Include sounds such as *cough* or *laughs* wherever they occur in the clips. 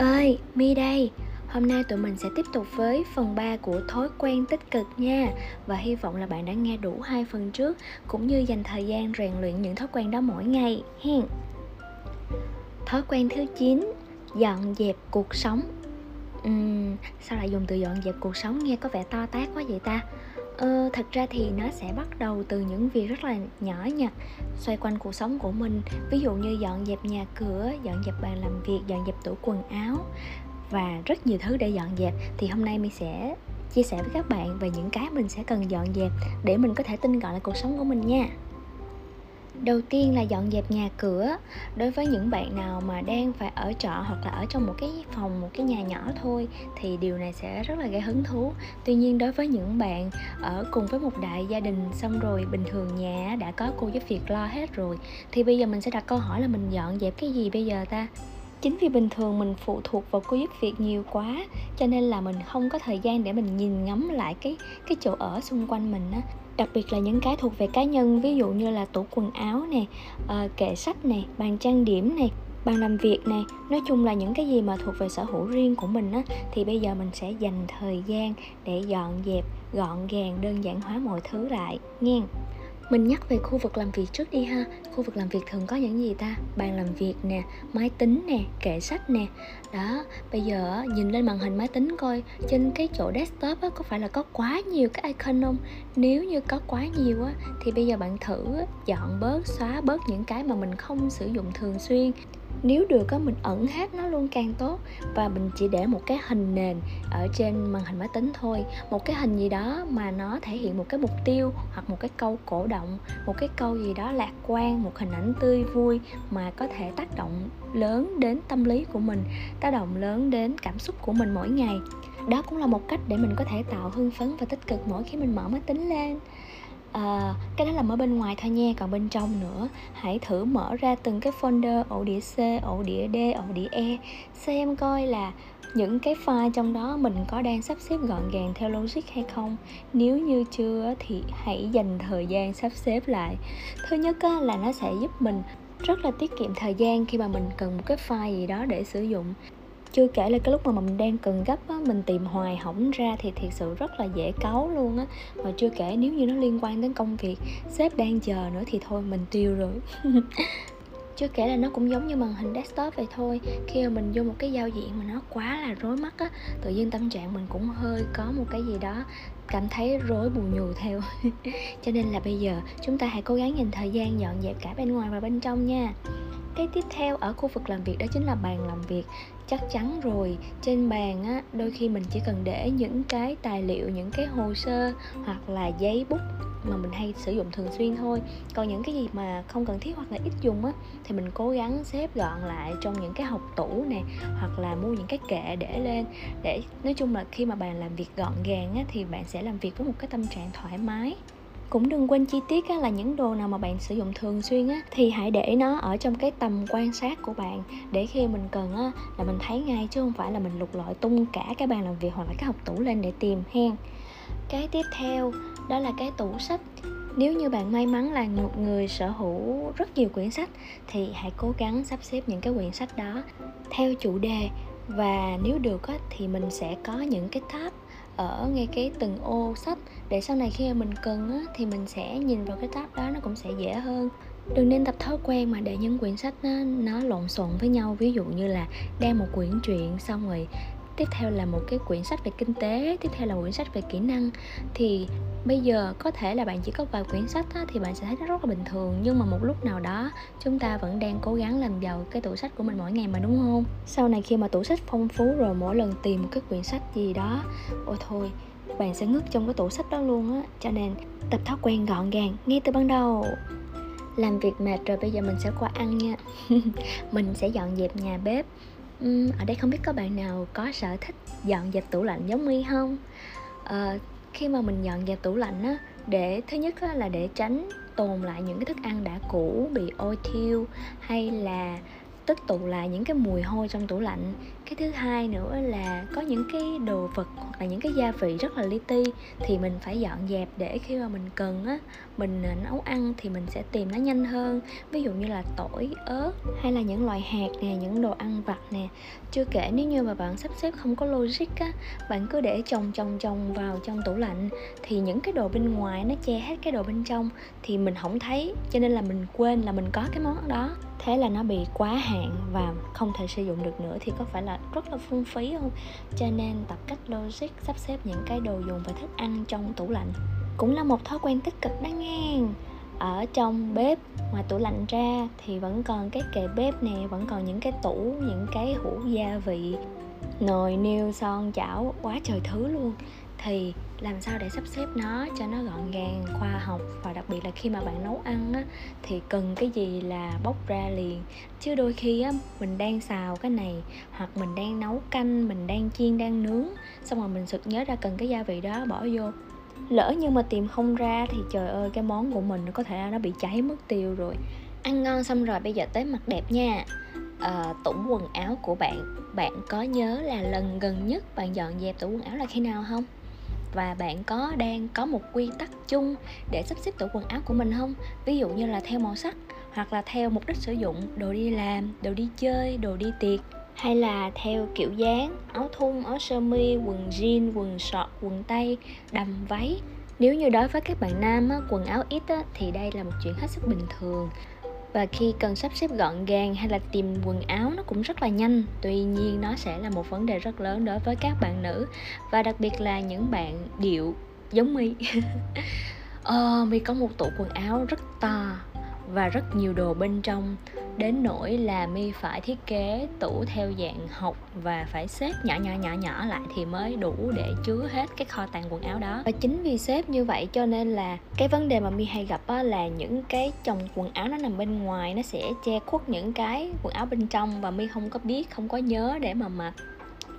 ơi, Mi đây. Hôm nay tụi mình sẽ tiếp tục với phần 3 của thói quen tích cực nha. Và hy vọng là bạn đã nghe đủ hai phần trước Cũng như dành thời gian rèn luyện những thói quen đó mỗi ngày hen. Thói quen thứ 9 Dọn dẹp cuộc sống. Uhm, Sao lại dùng từ dọn dẹp cuộc sống nghe có vẻ to tát quá vậy ta? Ờ, thật ra thì nó sẽ bắt đầu từ những việc rất là nhỏ nhặt xoay quanh cuộc sống của mình ví dụ như dọn dẹp nhà cửa dọn dẹp bàn làm việc dọn dẹp tủ quần áo và rất nhiều thứ để dọn dẹp. Thì hôm nay mình sẽ chia sẻ với các bạn về những cái mình sẽ cần dọn dẹp để mình có thể tinh gọn lại cuộc sống của mình nha đầu tiên là dọn dẹp nhà cửa. Đối với những bạn nào mà đang phải ở trọ hoặc là ở trong một cái phòng, một cái nhà nhỏ thôi thì điều này sẽ rất là gây hứng thú. Tuy nhiên đối với những bạn ở cùng với một đại gia đình xong rồi bình thường nhà đã có cô giúp việc lo hết rồi thì bây giờ mình sẽ đặt câu hỏi là mình dọn dẹp cái gì bây giờ ta? Chính vì bình thường mình phụ thuộc vào cô giúp việc nhiều quá cho nên là mình không có thời gian để mình nhìn ngắm lại cái cái chỗ ở xung quanh mình á đặc biệt là những cái thuộc về cá nhân, ví dụ như là tủ quần áo nè ờ, kệ sách nè, bàn trang điểm nè, bàn làm việc này nói chung là những cái gì mà thuộc về sở hữu riêng của mình á, thì bây giờ mình sẽ dành thời gian để dọn dẹp, gọn gàng, đơn giản hóa mọi thứ lại, nghe mình nhắc về khu vực làm việc trước đi ha. Khu vực làm việc thường có những gì ta? Bàn làm việc nè máy tính nè kệ sách nè. Đó bây giờ nhìn lên màn hình máy tính coi trên cái chỗ desktop á, có phải là có quá nhiều cái icon không? Nếu như có quá nhiều á thì bây giờ bạn thử dọn bớt xóa bớt những cái mà mình không sử dụng thường xuyên nếu được có mình ẩn hết nó luôn càng tốt. Và mình chỉ để một cái hình nền ở trên màn hình máy tính thôi. Một cái hình gì đó mà nó thể hiện một cái mục tiêu hoặc một cái câu cổ động, một cái câu gì đó lạc quan, một hình ảnh tươi vui mà có thể tác động lớn đến tâm lý của mình, tác động lớn đến cảm xúc của mình mỗi ngày. Đó cũng là một cách để mình có thể tạo hưng phấn và tích cực mỗi khi mình mở máy tính lên à, cái đó là ở bên ngoài thôi nha còn bên trong nữa. Hãy thử mở ra từng cái folder ổ đĩa C ổ đĩa D ổ đĩa E xem coi là những cái file trong đó mình có đang sắp xếp gọn gàng theo logic hay không. Nếu như chưa thì hãy dành thời gian sắp xếp lại. Thứ nhất là nó sẽ giúp mình rất là tiết kiệm thời gian khi mà mình cần một cái file gì đó để sử dụng chưa kể là cái lúc mà mình đang cần gấp á, mình tìm hoài hỏng ra thì thiệt sự rất là dễ cáu luôn á. Mà chưa kể nếu như nó liên quan đến công việc sếp đang chờ nữa thì thôi mình tiêu rồi. *laughs* Chưa kể là nó cũng giống như màn hình desktop vậy thôi. Khi mà mình vô một cái giao diện mà nó quá là rối mắt á tự nhiên tâm trạng mình cũng hơi có một cái gì đó cảm thấy rối bù nhù theo. *laughs* Cho nên là bây giờ chúng ta hãy cố gắng dành thời gian dọn dẹp cả bên ngoài và bên trong nha cái tiếp theo ở khu vực làm việc đó chính là bàn làm việc. Chắc chắn rồi, trên bàn á, đôi khi mình chỉ cần để những cái tài liệu, những cái hồ sơ hoặc là giấy bút mà mình hay sử dụng thường xuyên thôi. Còn những cái gì mà không cần thiết hoặc là ít dùng á, thì mình cố gắng xếp gọn lại trong những cái hộc tủ nè, hoặc là mua những cái kệ để lên. Để, nói chung là khi mà bạn làm việc gọn gàng á, thì bạn sẽ làm việc với một cái tâm trạng thoải mái cũng đừng quên chi tiết á, là những đồ nào mà bạn sử dụng thường xuyên á, thì hãy để nó ở trong cái tầm quan sát của bạn. Để khi mình cần á, là mình thấy ngay chứ không phải là mình lục lọi tung cả cái bàn làm việc hoặc là cái học tủ lên để tìm hen. Cái tiếp theo đó là cái tủ sách. Nếu như bạn may mắn là một người sở hữu rất nhiều quyển sách thì hãy cố gắng sắp xếp những cái quyển sách đó theo chủ đề. Và nếu được á, thì mình sẽ có những cái tab ở ngay cái từng ô sách. Để sau này khi mà mình cần á, thì mình sẽ nhìn vào cái tab đó nó cũng sẽ dễ hơn. Đừng nên tập thói quen mà để những quyển sách nó, nó lộn xộn với nhau. Ví dụ như là đem một quyển truyện xong rồi tiếp theo là một cái quyển sách về kinh tế tiếp theo là quyển sách về kỹ năng. Thì bây giờ có thể là bạn chỉ có vài quyển sách á, thì bạn sẽ thấy nó rất là bình thường. Nhưng mà một lúc nào đó chúng ta vẫn đang cố gắng làm giàu cái tủ sách của mình mỗi ngày mà đúng không? Sau này khi mà tủ sách phong phú rồi mỗi lần tìm một cái quyển sách gì đó ôi thôi bạn sẽ ngất trong cái tủ sách đó luôn á. Cho nên tập thói quen gọn gàng ngay từ ban đầu. Làm việc mệt rồi bây giờ mình sẽ qua ăn nha. *laughs* Mình sẽ dọn dẹp nhà bếp. Uhm, ở đây không biết có bạn nào có sở thích dọn dẹp tủ lạnh giống mi không? À, khi mà mình dọn dẹp tủ lạnh á để thứ nhất á, là để tránh tồn lại những cái thức ăn đã cũ bị ôi thiêu hay là tích tụ lại những cái mùi hôi trong tủ lạnh cái thứ hai nữa là có những cái đồ vật hoặc là những cái gia vị rất là li ti thì mình phải dọn dẹp để khi mà mình cần á, mình à, nấu ăn thì mình sẽ tìm nó nhanh hơn. Ví dụ như là tỏi, ớt hay là những loại hạt nè, những đồ ăn vặt nè. Chưa kể nếu như mà bạn sắp xếp không có logic á, bạn cứ để chồng chồng chồng vào trong tủ lạnh thì những cái đồ bên ngoài nó che hết cái đồ bên trong thì mình không thấy. Cho nên là mình quên là mình có cái món đó. Thế là nó bị quá hạn và không thể sử dụng được nữa thì có phải là rất là phung phí không? Cho nên tập cách logic, sắp xếp những cái đồ dùng và thức ăn trong tủ lạnh cũng là một thói quen tích cực đó nghe ở trong bếp, ngoài tủ lạnh ra thì vẫn còn cái kệ bếp nè, vẫn còn những cái tủ, những cái hũ gia vị nồi niêu son, chảo, quá trời thứ luôn thì làm sao để sắp xếp nó cho nó gọn gàng khoa học và đặc biệt là khi mà bạn nấu ăn á, thì cần cái gì là bóc ra liền. Chứ đôi khi á, mình đang xào cái này hoặc mình đang nấu canh mình đang chiên đang nướng xong rồi mình sực nhớ ra cần cái gia vị đó bỏ vô. Lỡ như mà tìm không ra thì trời ơi cái món của mình có thể nó bị cháy mất tiêu rồi. Ăn ngon xong rồi bây giờ tới mặt đẹp nha. À, tủ quần áo của bạn bạn có nhớ là lần gần nhất bạn dọn dẹp tủ quần áo là khi nào không? Và bạn có đang có một quy tắc chung để sắp xếp tủ quần áo của mình không? Ví dụ như là theo màu sắc hoặc là theo mục đích sử dụng đồ đi làm đồ đi chơi đồ đi tiệc. Hay là theo kiểu dáng áo thun áo sơ mi quần jean quần sọt quần tây đầm váy. Nếu như đối với các bạn nam á, quần áo ít á, thì đây là một chuyện hết sức bình thường và khi cần sắp xếp gọn gàng hay là tìm quần áo, nó cũng rất là nhanh. Tuy nhiên, nó sẽ là một vấn đề rất lớn đối với các bạn nữ. Và đặc biệt là những bạn điệu giống mi *laughs* ờ mi có một tủ quần áo rất to và rất nhiều đồ bên trong. Đến nỗi là mi phải thiết kế tủ theo dạng học và phải xếp nhỏ nhỏ nhỏ nhỏ lại thì mới đủ để chứa hết cái kho tàng quần áo đó. Và chính vì xếp như vậy cho nên là cái vấn đề mà mi hay gặp á, là những cái chồng quần áo nó nằm bên ngoài nó sẽ che khuất những cái quần áo bên trong và mi không có biết không có nhớ để mà mặc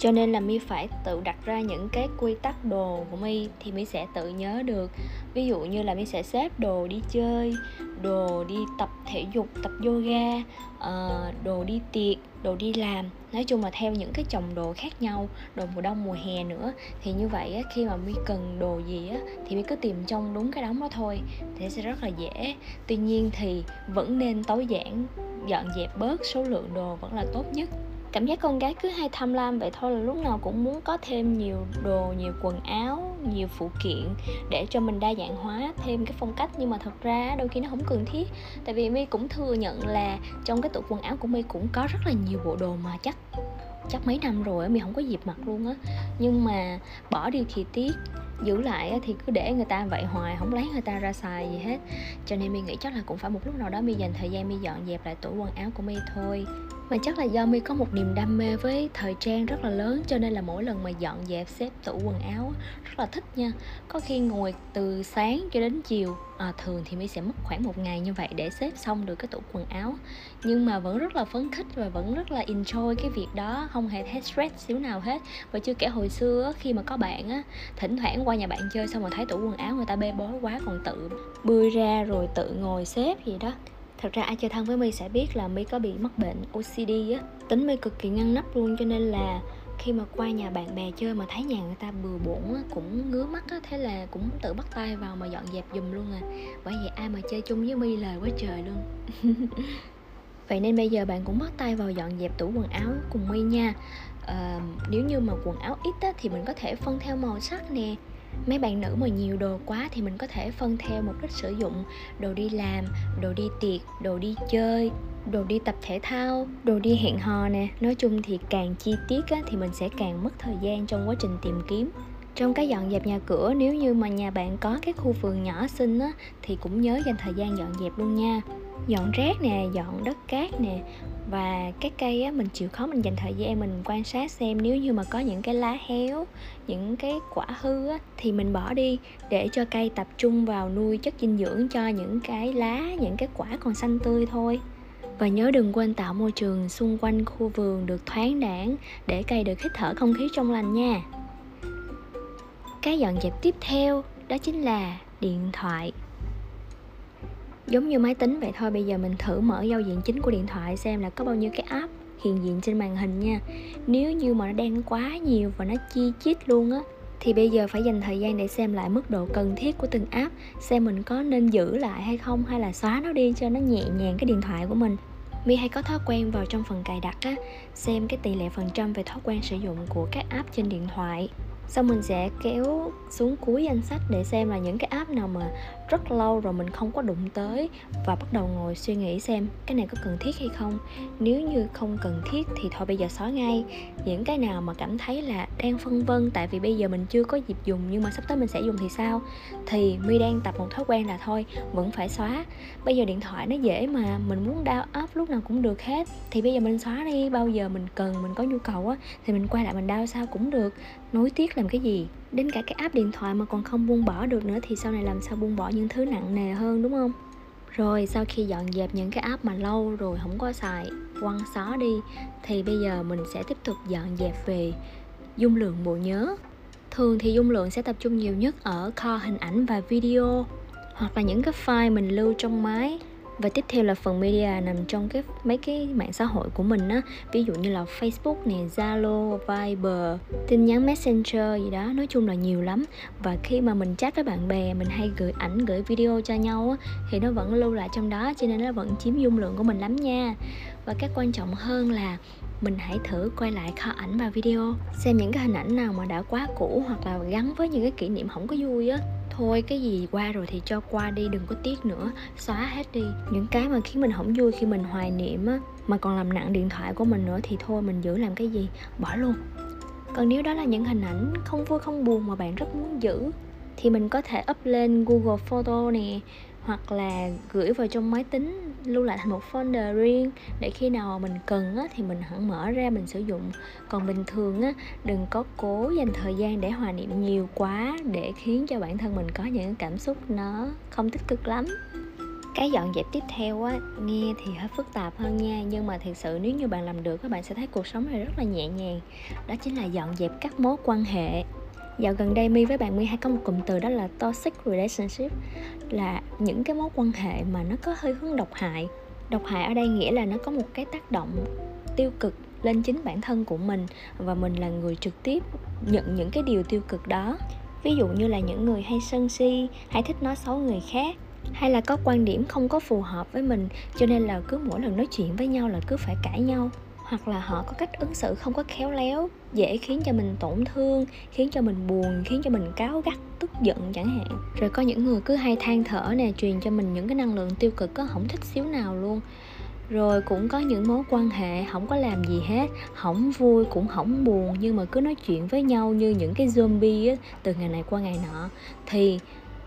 cho nên là mi phải tự đặt ra những cái quy tắc đồ của mi thì mi sẽ tự nhớ được. Ví dụ như là mi sẽ xếp đồ đi chơi đồ đi tập thể dục tập yoga uh, đồ đi tiệc đồ đi làm. Nói chung là theo những cái chồng đồ khác nhau đồ mùa đông mùa hè nữa. Thì như vậy á, khi mà mi cần đồ gì á thì mi cứ tìm trong đúng cái đống đó thôi. Thì sẽ rất là dễ. Tuy nhiên thì vẫn nên tối giản dọn dẹp bớt số lượng đồ vẫn là tốt nhất cảm giác con gái cứ hay tham lam vậy thôi là lúc nào cũng muốn có thêm nhiều đồ, nhiều quần áo, nhiều phụ kiện để cho mình đa dạng hóa thêm cái phong cách. Nhưng mà thật ra đôi khi nó không cần thiết. Tại vì mi cũng thừa nhận là trong cái tủ quần áo của mi cũng có rất là nhiều bộ đồ mà chắc chắc mấy năm rồi mi không có dịp mặc luôn á. Nhưng mà bỏ đi thì tiếc, giữ lại thì cứ để người ta vậy hoài, không lấy người ta ra xài gì hết. Cho nên mi nghĩ chắc là cũng phải một lúc nào đó mi dành thời gian mi dọn dẹp lại tủ quần áo của mi thôi mà chắc là do mi có một niềm đam mê với thời trang rất là lớn cho nên là mỗi lần mà dọn dẹp xếp tủ quần áo rất là thích nha. Có khi ngồi từ sáng cho đến chiều à, thường thì mi sẽ mất khoảng một ngày như vậy để xếp xong được cái tủ quần áo. Nhưng mà vẫn rất là phấn khích và vẫn rất là enjoy cái việc đó không hề thấy stress xíu nào hết. Và chưa kể hồi xưa khi mà có bạn á thỉnh thoảng qua nhà bạn chơi xong rồi thấy tủ quần áo người ta bê bối quá còn tự bươi ra rồi tự ngồi xếp gì đó thật ra ai chơi thân với my sẽ biết là my có bị mắc bệnh OCD á. Tính my cực kỳ ngăn nắp luôn cho nên là khi mà qua nhà bạn bè chơi mà thấy nhà người ta bừa bộn á cũng ngứa mắt á thế là cũng tự bắt tay vào mà dọn dẹp giùm luôn à. Bởi vậy ai mà chơi chung với my lời quá trời luôn. *laughs* Vậy nên bây giờ bạn cũng bắt tay vào dọn dẹp tủ quần áo cùng my nha. À, nếu như mà quần áo ít á, thì mình có thể phân theo màu sắc nè mấy bạn nữ mà nhiều đồ quá thì mình có thể phân theo mục đích sử dụng. Đồ đi làm đồ đi tiệc đồ đi chơi đồ đi tập thể thao đồ đi hẹn hò nè. Nói chung thì càng chi tiết á, thì mình sẽ càng mất thời gian trong quá trình tìm kiếm. Trong cái dọn dẹp nhà cửa nếu như mà nhà bạn có cái khu vườn nhỏ xinh á thì cũng nhớ dành thời gian dọn dẹp luôn nha. Dọn rác nè dọn đất cát nè và các cây á, mình chịu khó mình dành thời gian mình quan sát xem nếu như mà có những cái lá héo, những cái quả hư á, thì mình bỏ đi để cho cây tập trung vào nuôi chất dinh dưỡng cho những cái lá, những cái quả còn xanh tươi thôi. Và nhớ đừng quên tạo môi trường xung quanh khu vườn được thoáng đãng để cây được hít thở không khí trong lành nha. Cái dọn dẹp tiếp theo, đó chính là điện thoại giống như máy tính vậy thôi, bây giờ mình thử mở giao diện chính của điện thoại xem là có bao nhiêu cái app hiện diện trên màn hình nha. Nếu như mà nó đang quá nhiều và nó chi chít luôn á, thì bây giờ phải dành thời gian để xem lại mức độ cần thiết của từng app, xem mình có nên giữ lại hay không, hay là xóa nó đi cho nó nhẹ nhàng cái điện thoại của mình. Mi hay có thói quen vào trong phần cài đặt á, xem cái tỷ lệ phần trăm về thói quen sử dụng của các app trên điện thoại. Xong mình sẽ kéo xuống cuối danh sách để xem là những cái app nào mà rất lâu rồi mình không có đụng tới và bắt đầu ngồi suy nghĩ xem cái này có cần thiết hay không. Nếu như không cần thiết thì thôi bây giờ xóa ngay. Những cái nào mà cảm thấy là đang phân vân, tại vì bây giờ mình chưa có dịp dùng nhưng mà sắp tới mình sẽ dùng thì sao? Thì mi đang tập một thói quen là thôi, vẫn phải xóa. Bây giờ điện thoại nó dễ mà, mình muốn đau up lúc nào cũng được hết. Thì bây giờ mình xóa đi, bao giờ mình cần, mình có nhu cầu á, thì mình quay lại mình đau sao cũng được. Nối tiếc làm cái gì? Đến cả cái app điện thoại mà còn không buông bỏ được nữa thì sau này làm sao buông bỏ những thứ nặng nề hơn, đúng không? Rồi, sau khi dọn dẹp những cái app mà lâu rồi không có xài, quăng xó đi, thì bây giờ mình sẽ tiếp tục dọn dẹp về dung lượng bộ nhớ. Thường thì dung lượng sẽ tập trung nhiều nhất ở kho hình ảnh và video hoặc là những cái file mình lưu trong máy và tiếp theo là phần media nằm trong cái, mấy cái mạng xã hội của mình á. Ví dụ như là Facebook nè, Zalo, Viber, tin nhắn Messenger gì đó. Nói chung là nhiều lắm. Và khi mà mình chat với bạn bè, mình hay gửi ảnh, gửi video cho nhau á, thì nó vẫn lưu lại trong đó. Cho nên nó vẫn chiếm dung lượng của mình lắm nha. Và cái quan trọng hơn là mình hãy thử quay lại kho ảnh và video. Xem những cái hình ảnh nào mà đã quá cũ hoặc là gắn với những cái kỷ niệm không có vui á thôi, cái gì qua rồi thì cho qua đi, đừng có tiếc nữa. Xóa hết đi. Những cái mà khiến mình không vui khi mình hoài niệm á, mà còn làm nặng điện thoại của mình nữa thì thôi, mình giữ làm cái gì? Bỏ luôn. Còn nếu đó là những hình ảnh không vui, không buồn mà bạn rất muốn giữ, thì mình có thể up lên Google Photo nè hoặc là gửi vào trong máy tính lưu lại thành một folder riêng để khi nào mình cần á, thì mình hẳn mở ra mình sử dụng. Còn bình thường á, đừng có cố dành thời gian để hòa niệm nhiều quá để khiến cho bản thân mình có những cảm xúc nó không tích cực lắm. Cái dọn dẹp tiếp theo á nghe thì hơi phức tạp hơn nha nhưng mà thực sự nếu như bạn làm được các bạn sẽ thấy cuộc sống này rất là nhẹ nhàng. Đó chính là dọn dẹp các mối quan hệ dạo gần đây mi với bạn mi hay có một cụm từ đó là toxic relationship, là những cái mối quan hệ mà nó có hơi hướng độc hại. Độc hại ở đây nghĩa là nó có một cái tác động tiêu cực lên chính bản thân của mình và mình là người trực tiếp nhận những cái điều tiêu cực đó. Ví dụ như là những người hay sân si, hay thích nói xấu người khác, hay là có quan điểm không có phù hợp với mình, cho nên là cứ mỗi lần nói chuyện với nhau là cứ phải cãi nhau hoặc là họ có cách ứng xử không có khéo léo dễ khiến cho mình tổn thương khiến cho mình buồn khiến cho mình cáo gắt tức giận chẳng hạn. Rồi có những người cứ hay than thở nè truyền cho mình những cái năng lượng tiêu cực có không thích xíu nào luôn. Rồi cũng có những mối quan hệ không có làm gì hết không vui cũng không buồn nhưng mà cứ nói chuyện với nhau như những cái zombie á, từ ngày này qua ngày nọ. Thì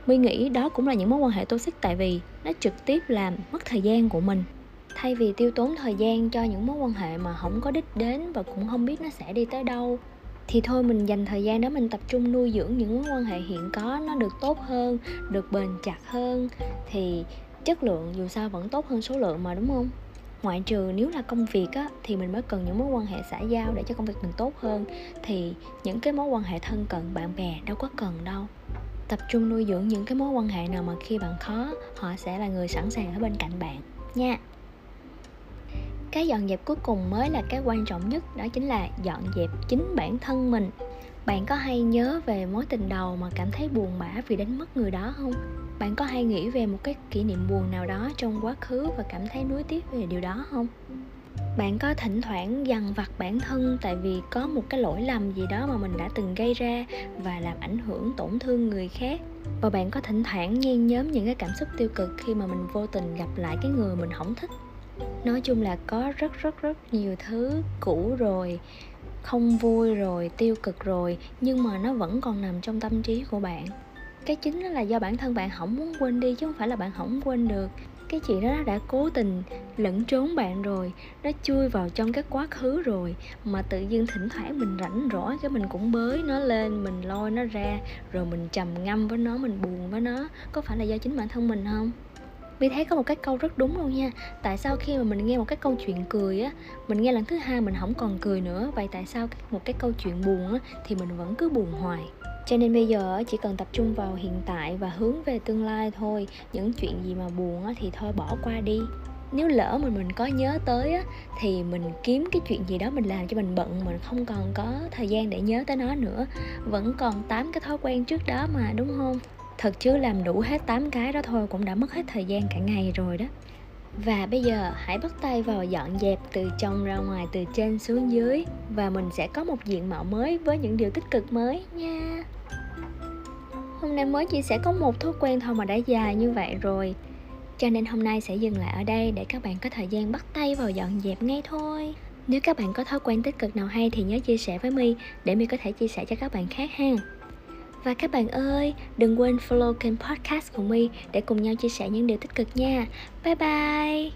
My nghĩ đó cũng là những mối quan hệ toxic tại vì nó trực tiếp làm mất thời gian của mình thay vì tiêu tốn thời gian cho những mối quan hệ mà không có đích đến và cũng không biết nó sẽ đi tới đâu, thì thôi mình dành thời gian đó mình tập trung nuôi dưỡng những mối quan hệ hiện có, nó được tốt hơn, được bền chặt hơn, thì chất lượng dù sao vẫn tốt hơn số lượng mà, đúng không? Ngoại trừ nếu là công việc á, thì mình mới cần những mối quan hệ xã giao để cho công việc mình tốt hơn, thì những cái mối quan hệ thân cận, bạn bè đâu có cần đâu. Tập trung nuôi dưỡng những cái mối quan hệ nào mà khi bạn khó, họ sẽ là người sẵn sàng ở bên cạnh bạn, nha cái dọn dẹp cuối cùng mới là cái quan trọng nhất, đó chính là dọn dẹp chính bản thân mình. Bạn có hay nhớ về mối tình đầu mà cảm thấy buồn bã vì đánh mất người đó không? Bạn có hay nghĩ về một cái kỷ niệm buồn nào đó trong quá khứ và cảm thấy nuối tiếc về điều đó không? Bạn có thỉnh thoảng dằn vặt bản thân tại vì có một cái lỗi lầm gì đó mà mình đã từng gây ra và làm ảnh hưởng tổn thương người khác. Và bạn có thỉnh thoảng nhen nhóm những cái cảm xúc tiêu cực khi mà mình vô tình gặp lại cái người mình không thích nói chung là có rất rất rất nhiều thứ cũ rồi, không vui rồi, tiêu cực rồi, nhưng mà nó vẫn còn nằm trong tâm trí của bạn. Cái chính là do bản thân bạn không muốn quên đi, chứ không phải là bạn không quên được. Cái chuyện đó đã cố tình lẫn trốn bạn rồi, nó chui vào trong cái quá khứ rồi, mà tự dưng thỉnh thoảng mình rảnh rỗi cái mình cũng bới nó lên, mình lôi nó ra, rồi mình trầm ngâm với nó, mình buồn với nó. Có phải là do chính bản thân mình không? Vì thấy có một cái câu rất đúng luôn nha. Tại sao khi mà mình nghe một cái câu chuyện cười á, Mình nghe lần thứ hai mình không còn cười nữa. Vậy tại sao một cái câu chuyện buồn á, Thì mình vẫn cứ buồn hoài? Cho nên bây giờ chỉ cần tập trung vào hiện tại và hướng về tương lai thôi. Những chuyện gì mà buồn thì thôi bỏ qua đi. Nếu lỡ mà mình có nhớ tới á, thì mình kiếm cái chuyện gì đó mình làm cho mình bận, mình không còn có thời gian để nhớ tới nó nữa. Vẫn còn tám cái thói quen trước đó mà, đúng không? Thật chứ làm đủ hết 8 cái đó thôi cũng đã mất hết thời gian cả ngày rồi đó. Và bây giờ hãy bắt tay vào dọn dẹp từ trong ra ngoài, từ trên xuống dưới. Và mình sẽ có một diện mạo mới với những điều tích cực mới nha. Hôm nay mới chỉ sẽ có một thói quen thôi mà đã dài như vậy rồi. Cho nên hôm nay sẽ dừng lại ở đây để các bạn có thời gian bắt tay vào dọn dẹp ngay thôi. Nếu các bạn có thói quen tích cực nào hay thì nhớ chia sẻ với My để My có thể chia sẻ cho các bạn khác ha. Và các bạn ơi, đừng quên follow kênh podcast của My để cùng nhau chia sẻ những điều tích cực nha. Bye bye!